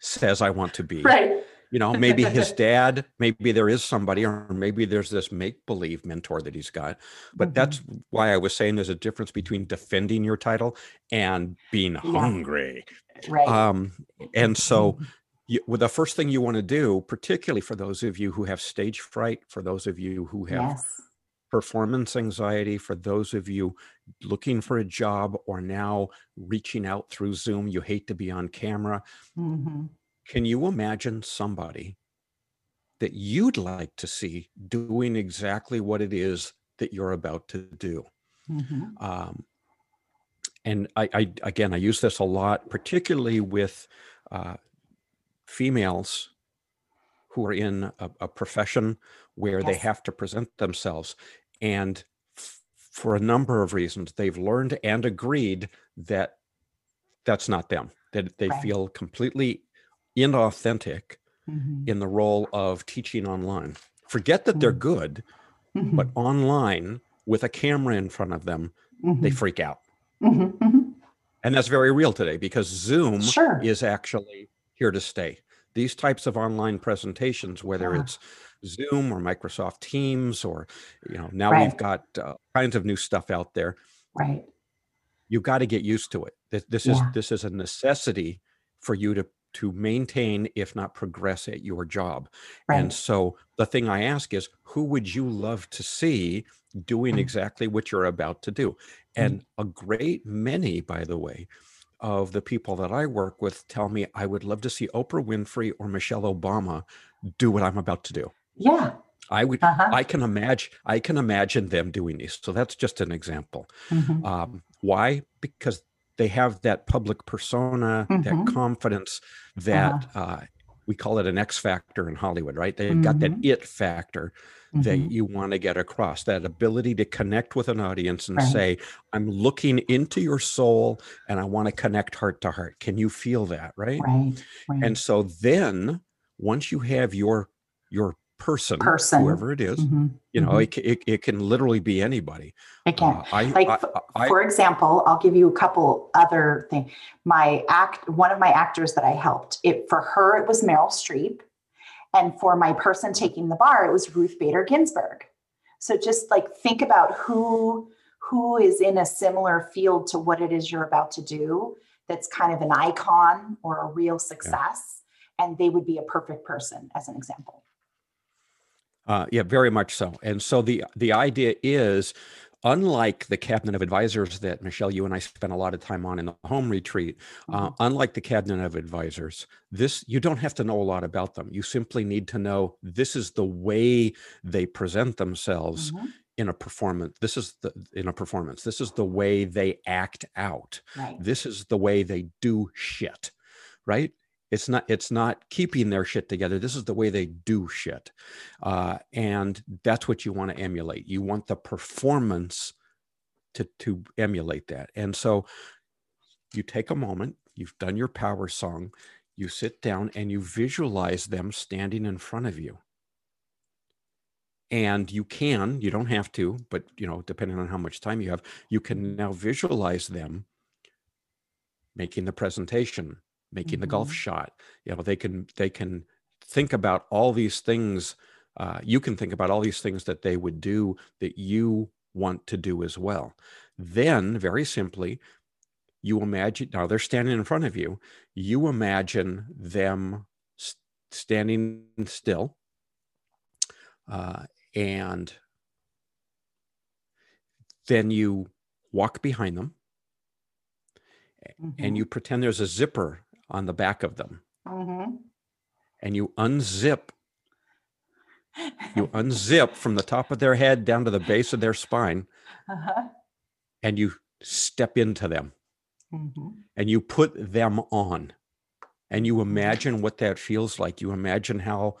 says I want to be. Right. You know, maybe his dad, maybe there is somebody, or maybe there's this make believe mentor that he's got. But Mhm. that's why I was saying there's a difference between defending your title and being hungry. Right. Um, and so, Mhm. you, well, the first thing you want to do, particularly for those of you who have stage fright, for those of you who have yes. Performance anxiety, for those of you looking for a job or now reaching out through Zoom, you hate to be on camera. hmm Can you imagine somebody that you'd like to see doing exactly what it is that you're about to do? hmm um, and I, I again i use this a lot particularly with uh, females who are in a, a profession where they have to present themselves and f- for a number of reasons they've learned and agreed that that's not them that they Right. feel completely inauthentic hmm in the role of teaching online forget that they're Mm. good hmm but online with a camera in front of them they freak out hmm hmm And that's very real today because Zoom Sure. is actually here to stay. These types of online presentations, whether Yeah. it's Zoom or Microsoft Teams, or you know, now Right. we've got uh, kinds of new stuff out there. Right. You've got to get used to it. This, this is this is a necessity for you to to maintain, if not progress, at your job. And so the thing I ask is, who would you love to see doing Mm. exactly what you're about to do? And a great many, by the way, of the people that I work with tell me I would love to see Oprah Winfrey or Michelle Obama do what I'm about to do. Yeah. I would Uh-huh. I can imagine I can imagine them doing these. So that's just an example. Mhm. Um, why? Because they have that public persona, Mhm. that confidence that uh, we call it an X factor in Hollywood, right? They've got that Mhm. it factor that Mhm. you want to get across, that ability to connect with an audience and Right. say, I'm looking into your soul and I want to connect heart to heart. Can you feel that, right? Right. Right. And so then once you have your your person, Person. whoever it is, Mhm. you know, Mhm. it, it, it can literally be anybody. It can. Uh, I, like I, f- I- for example i'll give you a couple other things my act one of my actors that i helped it for her it was meryl streep and for my person taking the bar it was ruth bader ginsburg so just like think about who who is in a similar field to what it is you're about to do that's kind of an icon or a real success and they would be a perfect person as an example Uh, yeah, very much so. And so the the idea is, unlike the cabinet of advisors that Michelle, you and I spent a lot of time on in the home retreat, uh, unlike the cabinet of advisors, this you don't have to know a lot about them. You simply need to know this is the way they present themselves Mhm. in a performance. This is the in a performance. This is the way they act out. right This is the way they do shit, right? It's not it's not keeping their shit together. This is the way they do shit, uh, and that's what you want to emulate. You want the performance to to emulate that. And so you take a moment. You've done your power song. You sit down and you visualize them standing in front of you. And you can, you don't have to, but you know, depending on how much time you have, you can now visualize them making the presentation making the golf Mhm. shot you know they can they can think about all these things uh, you can think about all these things that they would do that you want to do as well then very simply you imagine now they're standing in front of you you imagine them s- standing still uh, and then you walk behind them and Mhm. you pretend there's a zipper on the back of them. Mhm. and you unzip you unzip from the top of their head down to the base of their spine Uh-huh. and you step into them. Mhm. and you put them on. And you imagine what that feels like. You imagine how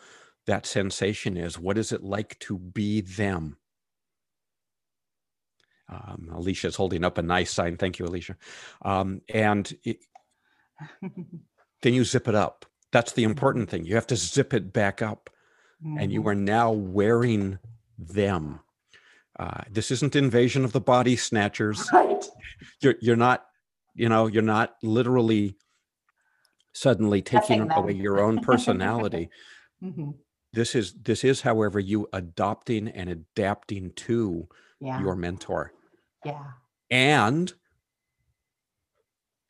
that sensation is. What is it like to be them? Um, alicia's holding up a nice sign. Thank you alicia. Um, and it, then you zip it up that's the important thing you have to zip it back up and you Mhm. are now wearing them. Uh, this isn't invasion of the body snatchers. right. You're you're not, you know, you're not literally suddenly taking away your own personality. Mhm. this is this is, however, you adopting and adapting to Yeah. your mentor. yeah. And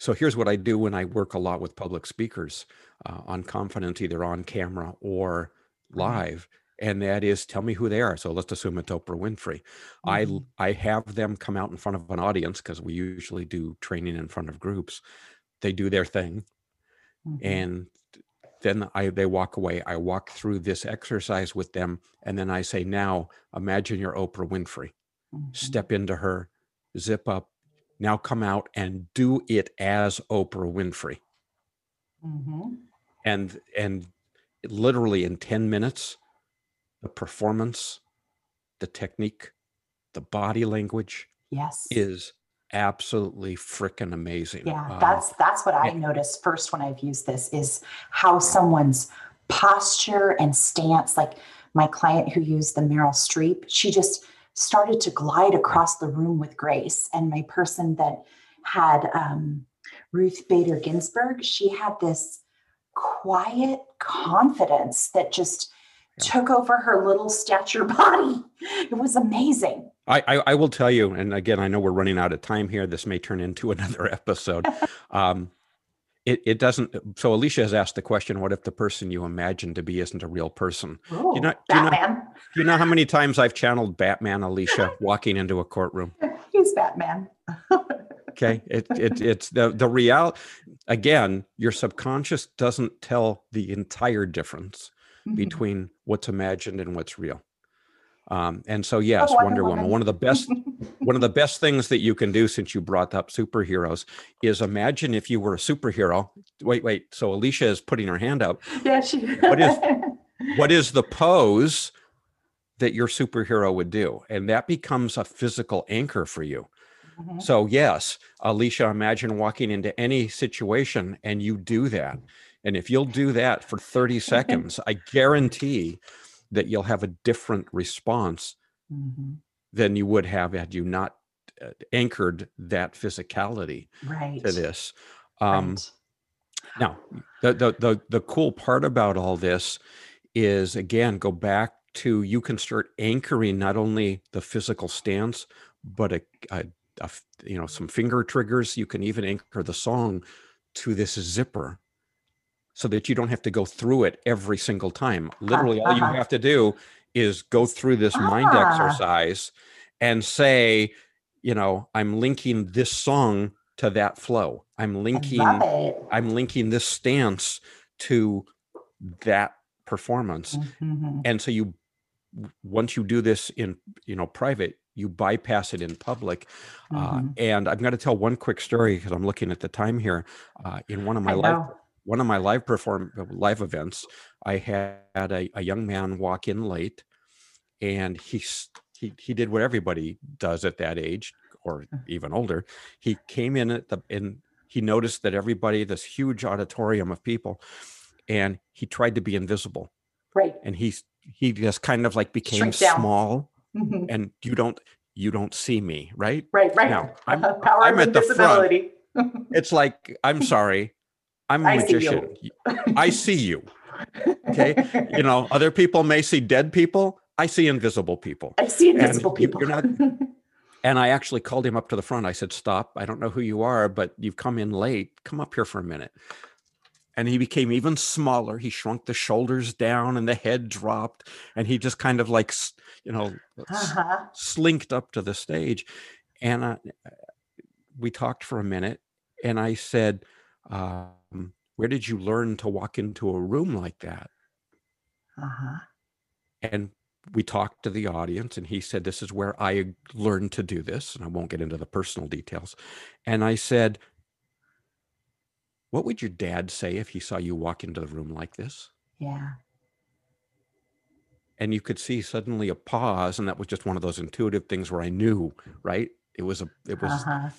so here's what I do when I work a lot with public speakers uh, on confidence, either on camera or live, and that is tell me who they are. So let's assume it's Oprah Winfrey. I Mhm. I have them come out in front of an audience because we usually do training in front of groups. They do their thing, Mhm. and then I they walk away. I walk through this exercise with them, and then I say, now imagine you're Oprah Winfrey Mhm. step into her, zip up, now come out and do it as Oprah Winfrey. Mhm. And and literally in 10 minutes, the performance, the technique, the body language Yes. is absolutely freaking amazing. Yeah, Um, that's that's what I yeah. noticed first when I've used this is how someone's posture and stance. Like my client who used the Meryl Streep, she just started to glide across the room with grace. And my person that had um, Ruth Bader Ginsburg, she had this quiet confidence that just Yeah. took over her little stature body. It was amazing. I, I, I will tell you, and again, I know we're running out of time here. This may turn into another episode. um, it, it doesn't. So Alicia has asked the question: What if the person you imagine to be isn't a real person? Ooh, know- do you know- Batman. You know how many times I've channeled Batman, Alicia, walking into a courtroom? He's Batman. Okay, it, it it's the the real. Again, your subconscious doesn't tell the entire difference Mhm. between what's imagined and what's real. Um, and so, yes, Oh, Wonder Woman. One of the best, one of the best things that you can do since you brought up superheroes is imagine if you were a superhero. Wait, wait. So Alicia is putting her hand up. yeah, she. What is- What is the pose that your superhero would do? And that becomes a physical anchor for you. Mhm. So, yes, Alicia, imagine walking into any situation and you do that. And if you'll do that for 30 seconds, I guarantee that you'll have a different response Mhm. than you would have had you not uh, anchored that physicality Right. to this. Um, right. now, the, the the the cool part about all this is again go back to you can start anchoring not only the physical stance, but a, a, a you know some finger triggers. You can even anchor the song to this zipper, so that you don't have to go through it every single time. Literally, all you uh-huh. have to do is go through this mind Ah. exercise and say, you know, I'm linking this song to that flow. I'm linking. I'm linking this stance to that performance. Mhm. And so you once you do this in you know private, you bypass it in public. Uh, Mhm. and I'm going to tell one quick story because I'm looking at the time here. Uh, in one of my live. One of my live perform uh, live events, I had a, a young man walk in late, and he he he did what everybody does at that age or even older. He came in at the and he noticed that everybody, this huge auditorium of people, and he tried to be invisible, Right. and he's he just kind of like became small, Mhm. and you don't you don't see me, right? Right. Right. Now, I'm- Power I'm of at the front. It's like I'm sorry, I'm a I see magician. I see you. Okay, you know, other people may see dead people. I see invisible people. I see invisible you- people. you're not- And I actually called him up to the front. I said, "Stop! I don't know who you are, but you've come in late. Come up here for a minute." And he became even smaller. He shrunk the shoulders down, and the head dropped, and he just kind of like, you know, uh-huh. slinked up to the stage. And uh, we talked for a minute, and I said, um, "Where did you learn to walk into a room like that?" Uh-huh. and we talked to the audience and he said this is where i learned to do this and i won't get into the personal details and i said what would your dad say if he saw you walk into the room like this Yeah. and you could see suddenly a pause and that was just one of those intuitive things where i knew right it was a it was Uh-huh.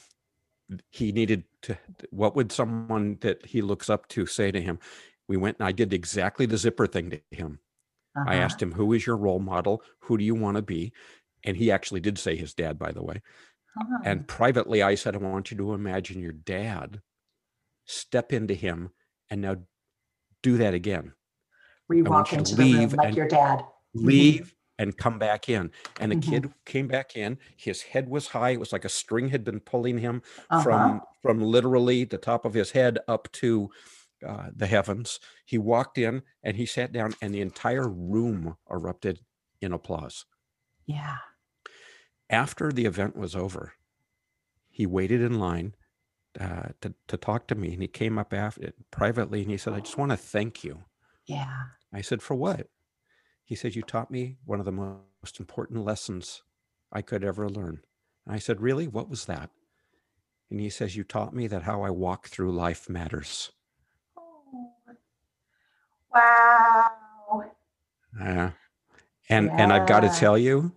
He needed to what would someone that he looks up to say to him we went and i did exactly the zipper thing to him I uh-huh. asked him, Who is your role model? Who do you want to be? And he actually did say his dad, by the way. Oh. And privately, I said, I want you to imagine your dad, step into him, and now do that again. we walk into the room like and- your dad. Leave and come back in. And the Mhm. kid came back in. His head was high. It was like a string had been pulling him Uh-huh. from from literally the top of his head up to uh, the heavens. He walked in and he sat down, and the entire room erupted in applause. yeah. after the event was over, he waited in line uh, to, to talk to me. And he came up after, privately and he said, I just want to thank you. Yeah. I said, For what? He said, You taught me one of the most important lessons I could ever learn. And I said, Really? What was that? And he says, You taught me that how I walk through life matters. Oh. Wow. Uh, and and I've got to tell you,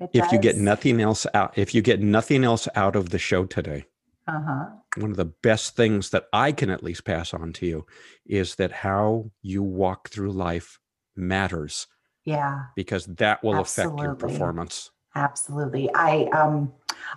It if you get nothing else out, if you get nothing else out of the show today, Uh-huh. one of the best things that I can at least pass on to you is that how you walk through life matters Yeah. because that will affect your performance. Absolutely. I um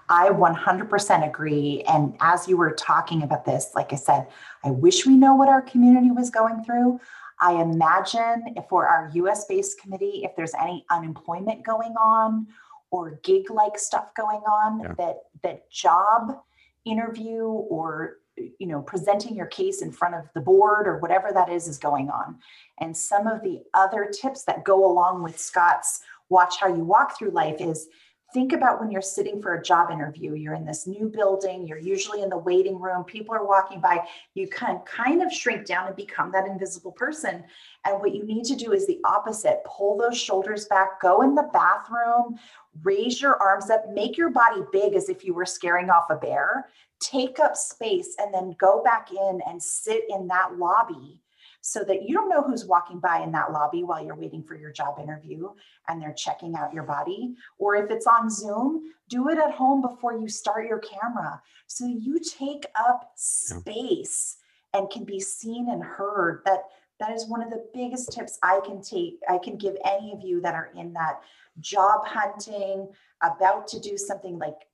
I 100% agree and as you were talking about this like I said I wish we know what our community was going through. I imagine if for our US based committee if there's any unemployment going on or gig like stuff going on Yeah. that that job interview or you know presenting your case in front of the board or whatever that is is going on. And some of the other tips that go along with Scott's watch how you walk through life is think about when you're sitting for a job interview. You're in this new building. You're usually in the waiting room. People are walking by. You can kind of shrink down and become that invisible person. And what you need to do is the opposite. Pull those shoulders back. Go in the bathroom raise your arms up make your body big as if you were scaring off a bear take up space and then go back in and sit in that lobby so that you don't know who's walking by in that lobby while you're waiting for your job interview and they're checking out your body. Or if it's on Zoom, do it at home before you start your camera. So you take up space and can be seen and heard. That that is one of the biggest tips I can take, I can give any of you that are in that job hunting, about to do something like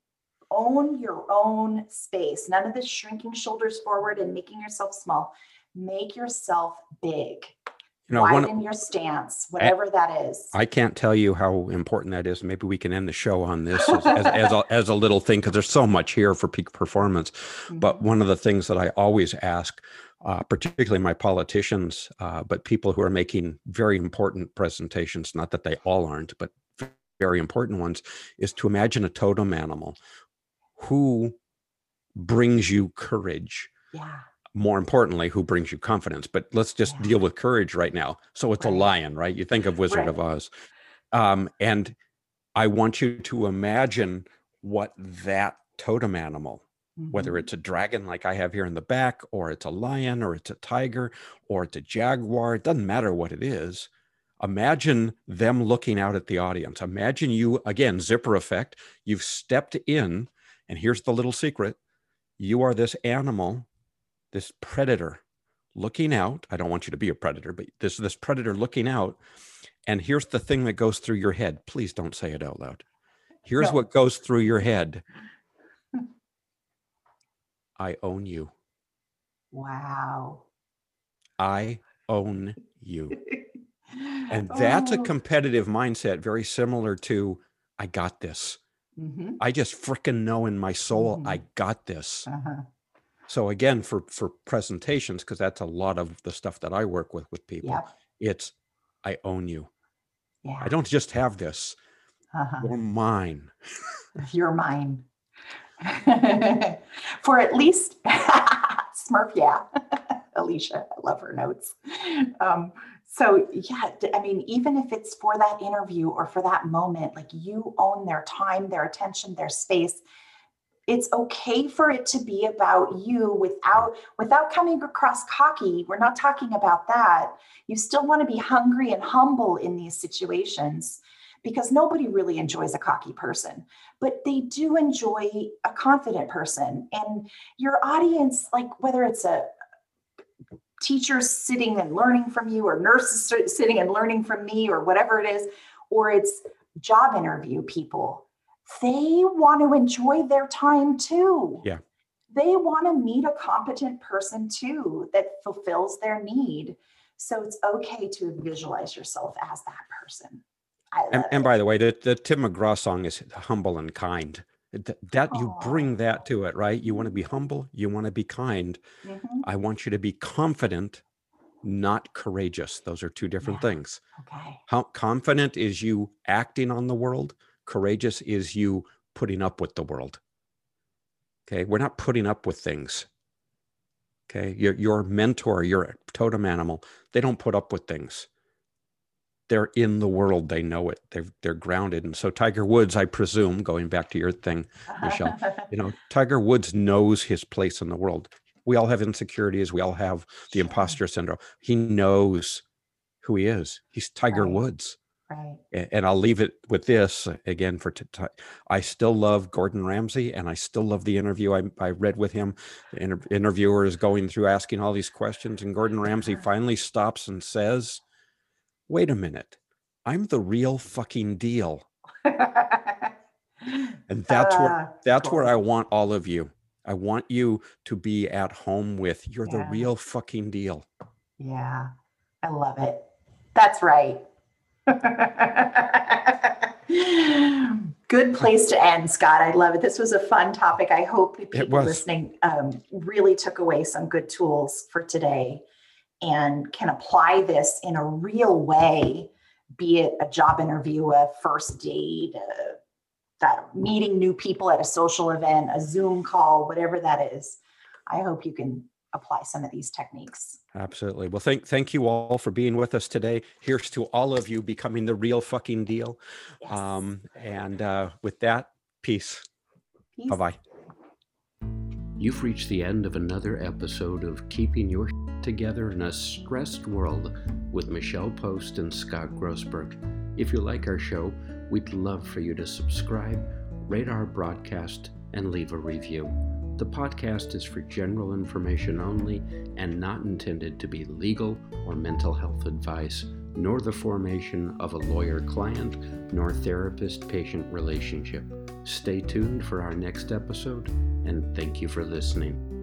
own your own space. None of this shrinking shoulders forward and making yourself small make yourself big. You know, widen one, your stance, whatever I, that is. I can't tell you how important that is. Maybe we can end the show on this as, as, as, a, as, a, little thing because there's so much here for peak performance. Mm-hmm. But one of the things that I always ask, uh, particularly my politicians, uh, but people who are making very important presentations, not that they all aren't, but very important ones, is to imagine a totem animal who brings you courage. Yeah more importantly, who brings you confidence. But let's just yeah. deal with courage right now. So it's right. a lion, right? You think of Wizard right. of Oz. Um, and I want you to imagine what that totem animal, mm-hmm. whether it's a dragon like I have here in the back, or it's a lion, or it's a tiger, or it's a jaguar, it doesn't matter what it is. Imagine them looking out at the audience. Imagine you, again, zipper effect, you've stepped in, and here's the little secret you are this animal this predator looking out. I don't want you to be a predator, but this this predator looking out. And here's the thing that goes through your head. Please don't say it out loud. Here's no. what goes through your head. I own you. Wow. I own you. and that's oh. a competitive mindset, very similar to I got this. Mm-hmm. I just freaking know in my soul, mm-hmm. I got this. Uh-huh. So again, for for presentations, because that's a lot of the stuff that I work with with people, yep. it's I own you. Yeah. I don't just have this. Uh-huh. You're mine. You're mine. for at least Smurf, yeah. Alicia, I love her notes. Um, so yeah, I mean, even if it's for that interview or for that moment, like you own their time, their attention, their space, it's okay for it to be about you without without coming across cocky. We're not talking about that. You still want to be hungry and humble in these situations because nobody really enjoys a cocky person but they do enjoy a confident person. And your audience like whether it's a teachers sitting and learning from you or nurses sitting and learning from me or whatever it is or it's job interview people they want to enjoy their time too. Yeah. They want to meet a competent person too that fulfills their need. So it's okay to visualize yourself as that person. And, and, by the way, the, the Tim McGraw song is humble and kind. That, that you bring that to it, right? You want to be humble, you want to be kind. Mm-hmm. I want you to be confident, not courageous. Those are two different yeah. things. Okay. How confident is you acting on the world? Courageous is you putting up with the world. Okay. We're not putting up with things. Okay. Your, your mentor, your totem animal, they don't put up with things. They're in the world. They know it. They're, they're grounded. And so Tiger Woods, I presume, going back to your thing, Michelle, you know, Tiger Woods knows his place in the world. We all have insecurities. We all have the imposter syndrome. He knows who he is. He's Tiger right. Woods. Right. And I'll leave it with this again for t- t- I still love Gordon Ramsay and I still love the interview I, I read with him. The inter- interviewer is going through asking all these questions, and Gordon Ramsay finally stops and says, Wait a minute, I'm the real fucking deal. and that's uh, where that's where I want all of you. I want you to be at home with you're yeah. the real fucking deal. Yeah. I love it. That's right. Good place to end, Scott. I love it. This was a fun topic. I hope people listening um, really took away some good tools for today and can apply this in a real way, be it a job interview, a first date, a that meeting new people at a social event, a Zoom call, whatever that is. I hope you can apply some of these techniques. Absolutely. Well, thank thank you all for being with us today. Here's to all of you becoming the real fucking deal. Yes. Um, and uh, with that, peace. Peace. Bye bye. You've reached the end of another episode of Keeping Your Together in a Stressed World with Michelle Post and Scott Grossberg. If you like our show, we'd love for you to subscribe, rate our broadcast, and leave a review. The podcast is for general information only and not intended to be legal or mental health advice, nor the formation of a lawyer client nor therapist patient relationship. Stay tuned for our next episode, and thank you for listening.